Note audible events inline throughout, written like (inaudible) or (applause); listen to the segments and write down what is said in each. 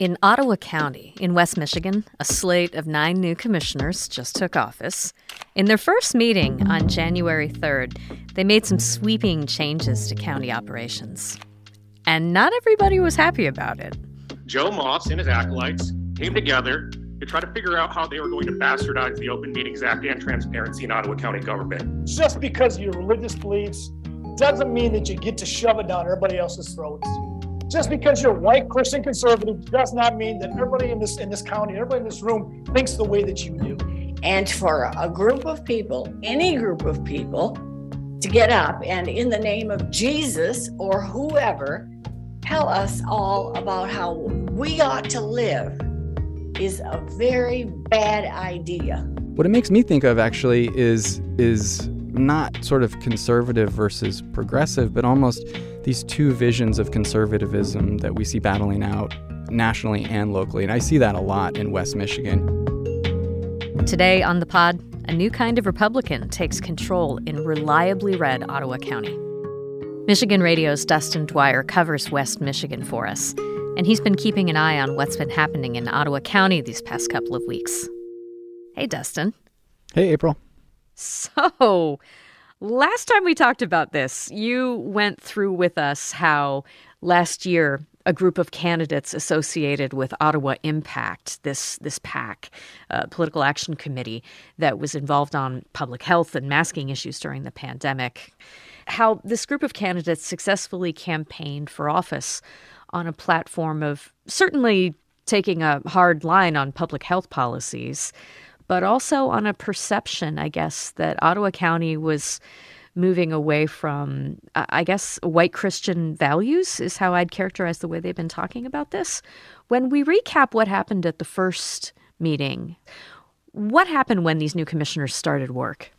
In Ottawa County, in West Michigan, a slate of nine new commissioners just took office. In their first meeting on January 3rd, they made some sweeping changes to county operations. And not everybody was happy about it. Joe Moss and his acolytes came together to try to figure out how they were going to bastardize the Open Meetings Act and transparency in Ottawa County government. Just because of your religious beliefs doesn't mean that you get to shove it down everybody else's throats. Just because you're white Christian conservative does not mean that everybody in this in this county, everybody in this room thinks the way that you do. And for a group of people, any group of people, to get up and in the name of Jesus or whoever, tell us all about how we ought to live is a very bad idea. What it makes me think of actually is is not sort of conservative versus progressive, but almost these two visions of conservatism that we see battling out nationally and locally. And I see that a lot in West Michigan. Today on the pod, a new kind of Republican takes control in reliably red Ottawa County. Michigan Radio's Dustin Dwyer covers West Michigan for us, and he's been keeping an eye on what's been happening in Ottawa County these past couple of weeks. Hey, Dustin. Hey, April. So, last time we talked about this, you went through with us how last year a group of candidates associated with Ottawa Impact, this this PAC, uh, political action committee that was involved on public health and masking issues during the pandemic, how this group of candidates successfully campaigned for office on a platform of certainly taking a hard line on public health policies, but also on a perception, I guess, that Ottawa County was moving away from, I guess, white Christian values, is how I'd characterize the way they've been talking about this. When we recap what happened at the first meeting, what happened when these new commissioners started work?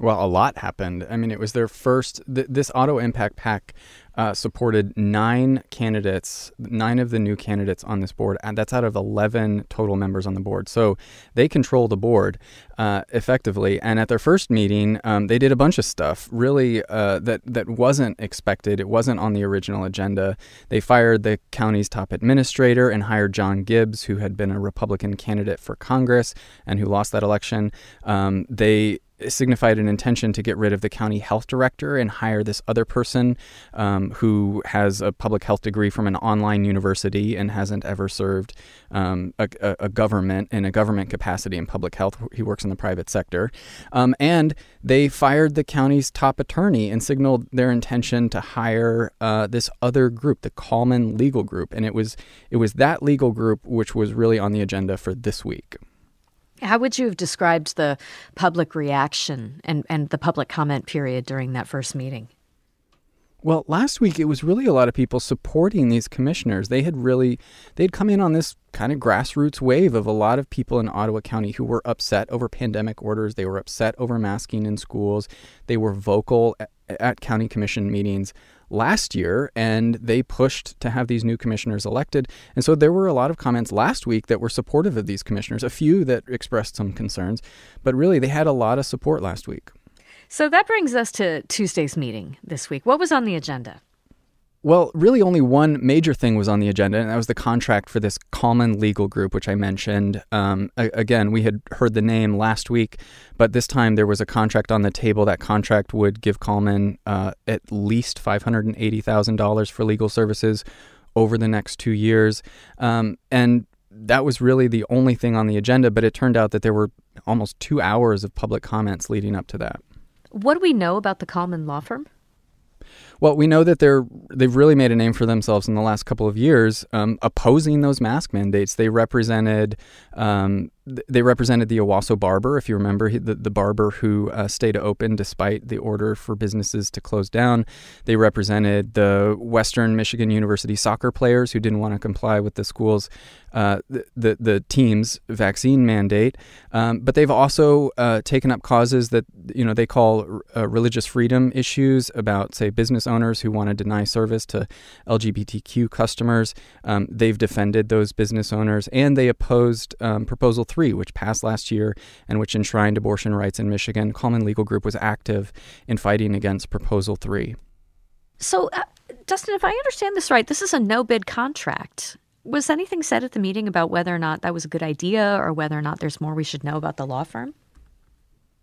Well, a lot happened. I mean, it was their first. Th- this Ottawa Impact PAC uh, supported nine candidates, nine of the new candidates on this board, and that's out of 11 total members on the board. So they control the board uh, effectively. And at their first meeting, um, they did a bunch of stuff really uh, that that wasn't expected. It wasn't on the original agenda. They fired the county's top administrator and hired John Gibbs, who had been a Republican candidate for Congress and who lost that election. Um, they signified an intention to get rid of the county health director and hire this other person um, who has a public health degree from an online university and hasn't ever served um, a, a, government in a government capacity in public health. He works in the private sector. Um, and they fired the county's top attorney and signaled their intention to hire uh, this other group, the Kallman Legal Group. And it was it was that legal group which was really on the agenda for this week. How would you have described the public reaction and, and the public comment period during that first meeting? Well, last week it was really a lot of people supporting these commissioners. They had really they'd come in on this kind of grassroots wave of a lot of people in Ottawa County who were upset over pandemic orders. They were upset over masking in schools. They were vocal at, at county commission meetings last year and they pushed to have these new commissioners elected. And so there were a lot of comments last week that were supportive of these commissioners, a few that expressed some concerns, but really they had a lot of support last week. So that brings us to Tuesday's meeting this week. What was on the agenda? Well, really, only one major thing was on the agenda, and that was the contract for this Kallman Legal Group, which I mentioned. Um, again, we had heard the name last week, but this time there was a contract on the table. That contract would give Kallman uh, at least $580,000 for legal services over the next two years. Um, and that was really the only thing on the agenda, but it turned out that there were almost two hours of public comments leading up to that. What do we know about the Kallman law firm? Well, we know that they're they've really made a name for themselves in the last couple of years, um, opposing those mask mandates. They represented um, they represented the Owosso barber, if you remember, the, the barber who uh, stayed open despite the order for businesses to close down. They represented the Western Michigan University soccer players who didn't want to comply with the school's uh, the, the, the team's vaccine mandate. Um, but they've also uh, taken up causes that you know they call uh, religious freedom issues about, say, business owners who want to deny service to LGBTQ customers. Um, they've defended those business owners, and they opposed um, Proposal 3, which passed last year and which enshrined abortion rights in Michigan. Kallman Legal Group was active in fighting against Proposal 3. So, uh, Dustin, if I understand this right, this is a no bid contract. Was anything said at the meeting about whether or not that was a good idea or whether or not there's more we should know about the law firm?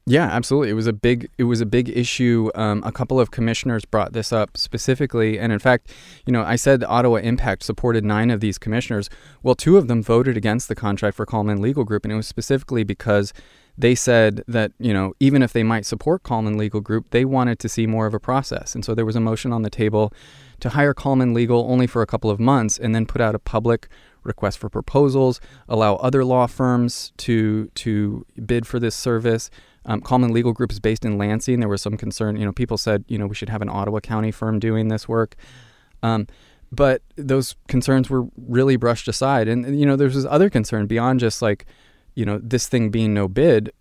Yeah, absolutely. It was a big it was a big issue. Um, a couple of commissioners brought this up specifically, and in fact, you know, I said Ottawa Impact supported nine of these commissioners. Well, two of them voted against the contract for Kallman Legal Group, and it was specifically because they said that you know even if they might support Kallman Legal Group, they wanted to see more of a process, and so there was a motion on the table to hire Kallman Legal only for a couple of months, and then put out a public request for proposals, allow other law firms to to bid for this service. Um, Legal Group is based in Lansing. There was some concern. You know, people said, you know, we should have an Ottawa County firm doing this work. Um, but those concerns were really brushed aside. And, you know, there's this other concern beyond just like, you know, this thing being no bid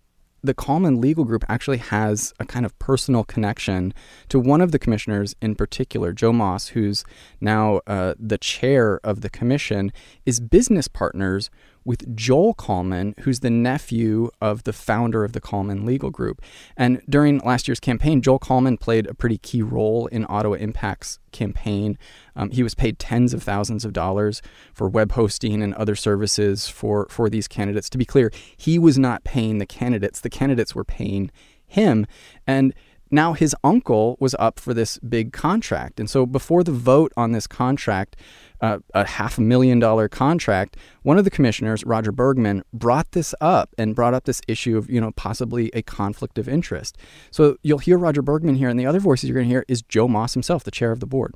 the Kallman Legal Group actually has a kind of personal connection to one of the commissioners in particular, Joe Moss, who's now uh, the chair of the commission, is business partners with Joel Kallman, who's the nephew of the founder of the Kallman Legal Group. And during last year's campaign, Joel Kallman played a pretty key role in Ottawa Impact's campaign. Um, he was paid tens of thousands of dollars for web hosting and other services for, for these candidates. To be clear, he was not paying the candidates, the candidates were paying him. And now his uncle was up for this big contract. And so before the vote on this contract, uh, a half a million dollar contract, one of the commissioners, Roger Bergman, brought this up and brought up this issue of, you know, possibly a conflict of interest. So you'll hear Roger Bergman here, and the other voices you're going to hear is Joe Moss himself, the chair of the board.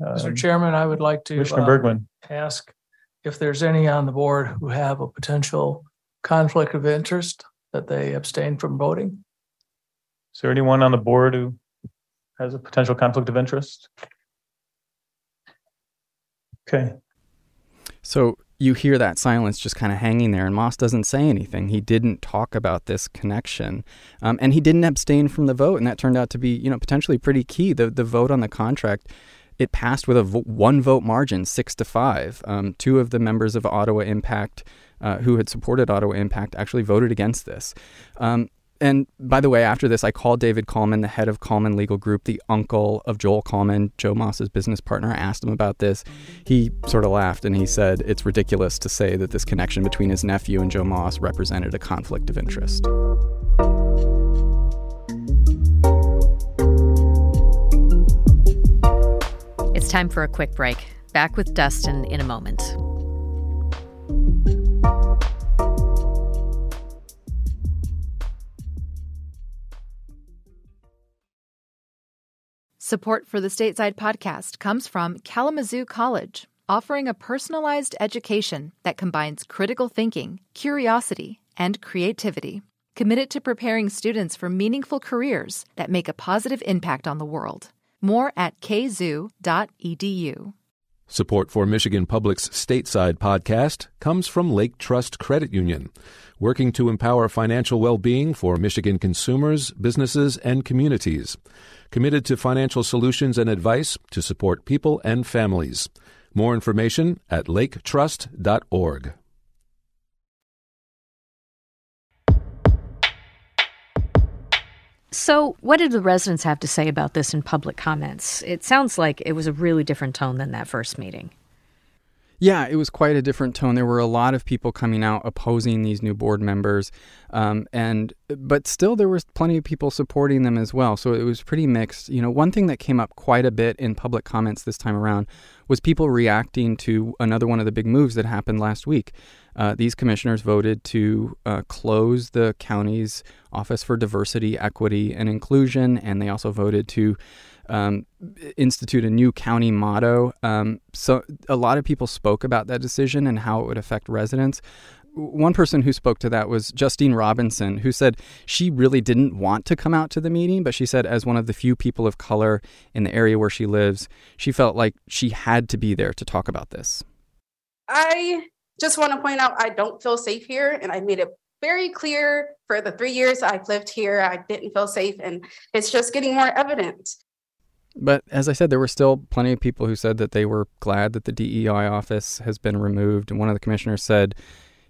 Mr. Um, Chairman, I would like to Commissioner uh, Bergman. ask if there's any on the board who have a potential conflict of interest that they abstain from voting. Is there anyone on the board who has a potential conflict of interest? Okay, So you hear that silence just kind of hanging there, and Moss doesn't say anything. He didn't talk about this connection, um, and he didn't abstain from the vote, and that turned out to be, you know, potentially pretty key. The the vote on the contract, it passed with a vo- one vote margin, six to five. Um, two of the members of Ottawa Impact. Uh, who had supported Ottawa Impact actually voted against this. Um, and by the way, after this, I called David Kallman, the head of Kallman Legal Group, the uncle of Joel Kallman, Joe Moss's business partner. I asked him about this. He sort of laughed and he said it's ridiculous to say that this connection between his nephew and Joe Moss represented a conflict of interest. It's time for a quick break. Back with Dustin in a moment. Support for the Stateside podcast comes from Kalamazoo College, offering a personalized education that combines critical thinking, curiosity, and creativity. Committed to preparing students for meaningful careers that make a positive impact on the world. More at kzoo.edu. Support for Michigan Public's Stateside podcast comes from Lake Trust Credit Union, working to empower financial well being for Michigan consumers, businesses, and communities. Committed to financial solutions and advice to support people and families. More information at laketrust.org. So, what did the residents have to say about this in public comments? It sounds like it was a really different tone than that first meeting. Yeah, it was quite a different tone. There were a lot of people coming out opposing these new board members, um, and but still there was plenty of people supporting them as well. So it was pretty mixed. You know, one thing that came up quite a bit in public comments this time around was people reacting to another one of the big moves that happened last week. Uh, these commissioners voted to uh, close the county's Office for Diversity, Equity, and Inclusion, and they also voted to um, institute a new county motto. Um, so a lot of people spoke about that decision and how it would affect residents. One person who spoke to that was Justine Robinson, who said she really didn't want to come out to the meeting, but she said, as one of the few people of color in the area where she lives, she felt like she had to be there to talk about this. I just want to point out I don't feel safe here, and I made it very clear for the three years I've lived here. I didn't feel safe, and it's just getting more evident. But as I said, there were still plenty of people who said that they were glad that the DEI office has been removed. And one of the commissioners said,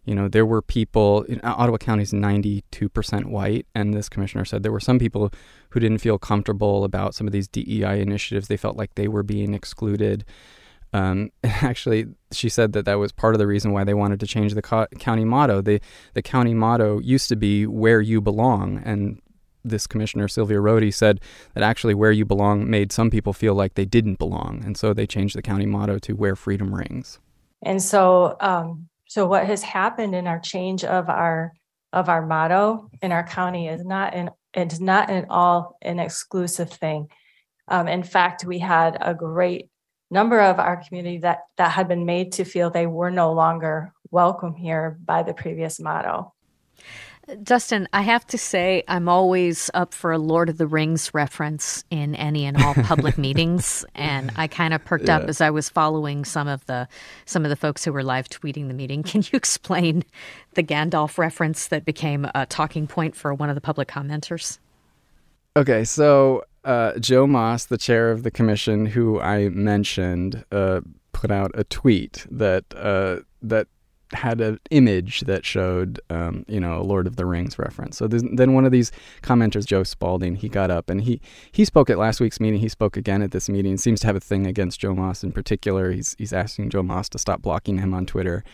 you know, there were people, in Ottawa County is 92% white. And this commissioner said there were some people who didn't feel comfortable about some of these DEI initiatives. They felt like they were being excluded. Um, (laughs) actually, she said that that was part of the reason why they wanted to change the co- county motto. The the county motto used to be "Where You Belong," and this commissioner Sylvia Rhodea said that actually "Where You Belong" made some people feel like they didn't belong, and so they changed the county motto to "Where Freedom Rings." And so, um, so what has happened in our change of our of our motto in our county is not an it's not at all an exclusive thing. Um, in fact, we had a great number of our community that that had been made to feel they were no longer welcome here by the previous motto. Dustin, I have to say, I'm always up for a Lord of the Rings reference in any and all public (laughs) meetings, and I kind of perked yeah. up as I was following some of the some of the folks who were live tweeting the meeting. (laughs) Can you explain the Gandalf reference that became a talking point for one of the public commenters? Okay, so uh, Joe Moss, the chair of the commission, who I mentioned, uh, put out a tweet that uh, that had an image that showed, um, you know, a Lord of the Rings reference. So then one of these commenters, Joe Spalding, he got up and he he spoke at last week's meeting. He spoke again at this meeting. Seems to have a thing against Joe Moss in particular. He's he's asking Joe Moss to stop blocking him on Twitter.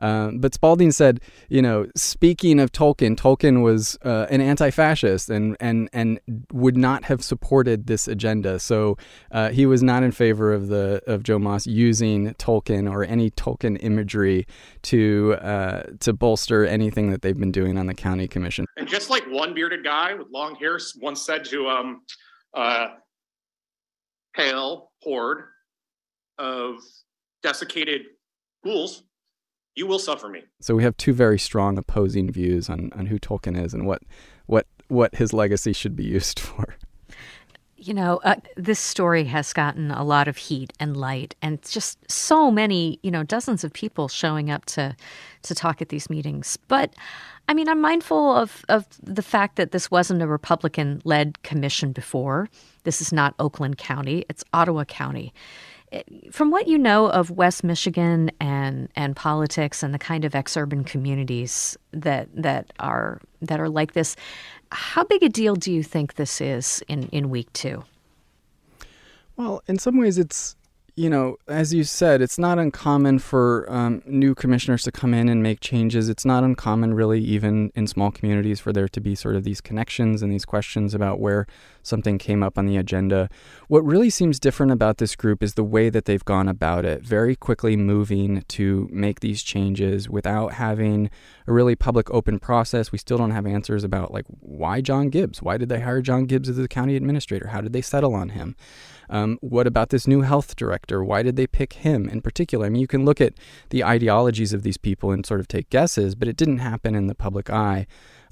Um, but Spalding said, you know, speaking of Tolkien, Tolkien was uh, an anti-fascist and and and would not have supported this agenda. So uh, he was not in favor of the of Joe Moss using Tolkien or any Tolkien imagery to uh, to bolster anything that they've been doing on the county commission. And just like one bearded guy with long hair once said to um, uh, pale horde of desiccated ghouls you will suffer me. So we have two very strong opposing views on, on who Tolkien is and what what what his legacy should be used (laughs) for. You know, uh, this story has gotten a lot of heat and light, and just so many, you know, dozens of people showing up to to talk at these meetings. But I mean, I'm mindful of of the fact that this wasn't a Republican led commission before. This is not Oakland County; it's Ottawa County from what you know of West Michigan and and politics and the kind of exurban communities that that are that are like this, how big a deal do you think this is in in week two? Well, in some ways, it's you know, as you said, it's not uncommon for um, new commissioners to come in and make changes. It's not uncommon, really, even in small communities, for there to be sort of these connections and these questions about where something came up on the agenda. What really seems different about this group is the way that they've gone about it, very quickly moving to make these changes without having a really public, open process. We still don't have answers about, like, why John Gibbs? Why did they hire John Gibbs as the county administrator? How did they settle on him? Um, what about this new health director? Why did they pick him in particular? I mean, you can look at the ideologies of these people and sort of take guesses, but it didn't happen in the public eye.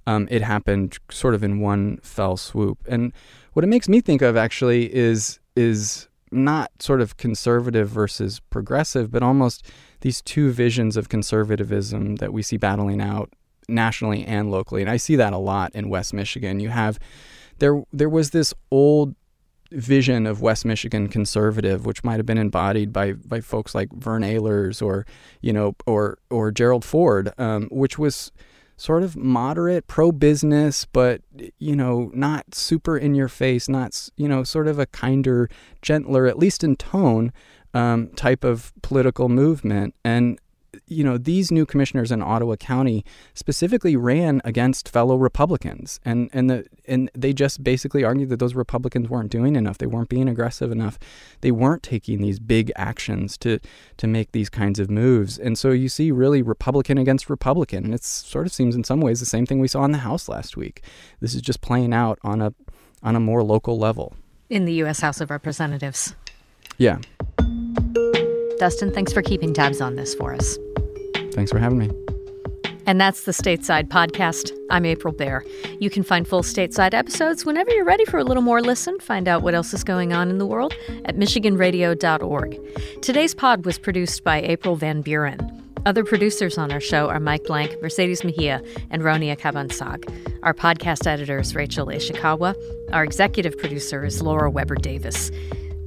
Um, it happened sort of in one fell swoop. And what it makes me think of actually is is not sort of conservative versus progressive, but almost these two visions of conservatism that we see battling out nationally and locally. And I see that a lot in West Michigan. You have there there was this old vision of West Michigan conservative, which might have been embodied by by folks like Vern Ehlers or you know or or Gerald Ford, um, which was sort of moderate, pro business, but you know not super in your face, not you know sort of a kinder, gentler, at least in tone, um, type of political movement. And you know, these new commissioners in Ottawa County specifically ran against fellow Republicans, and and the and they just basically argued that those Republicans weren't doing enough. They weren't being aggressive enough. They weren't taking these big actions to to make these kinds of moves. And so you see really Republican against Republican, and it sort of seems in some ways the same thing we saw in the House last week. This is just playing out on a on a more local level in the U.S. House of Representatives. Yeah. Dustin, thanks for keeping tabs on this for us. Thanks for having me. And that's the Stateside Podcast. I'm April Baer. You can find full Stateside episodes whenever you're ready for a little more listen. Find out what else is going on in the world at MichiganRadio.org. Today's pod was produced by April Van Buren. Other producers on our show are Mike Blank, Mercedes Mejia, and Ronia Cabansag. Our podcast editor is Rachel Ishikawa. Our executive producer is Laura Weber Davis.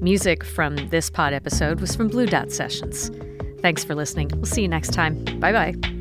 Music from this pod episode was from Blue Dot Sessions. Thanks for listening. We'll see you next time. Bye bye.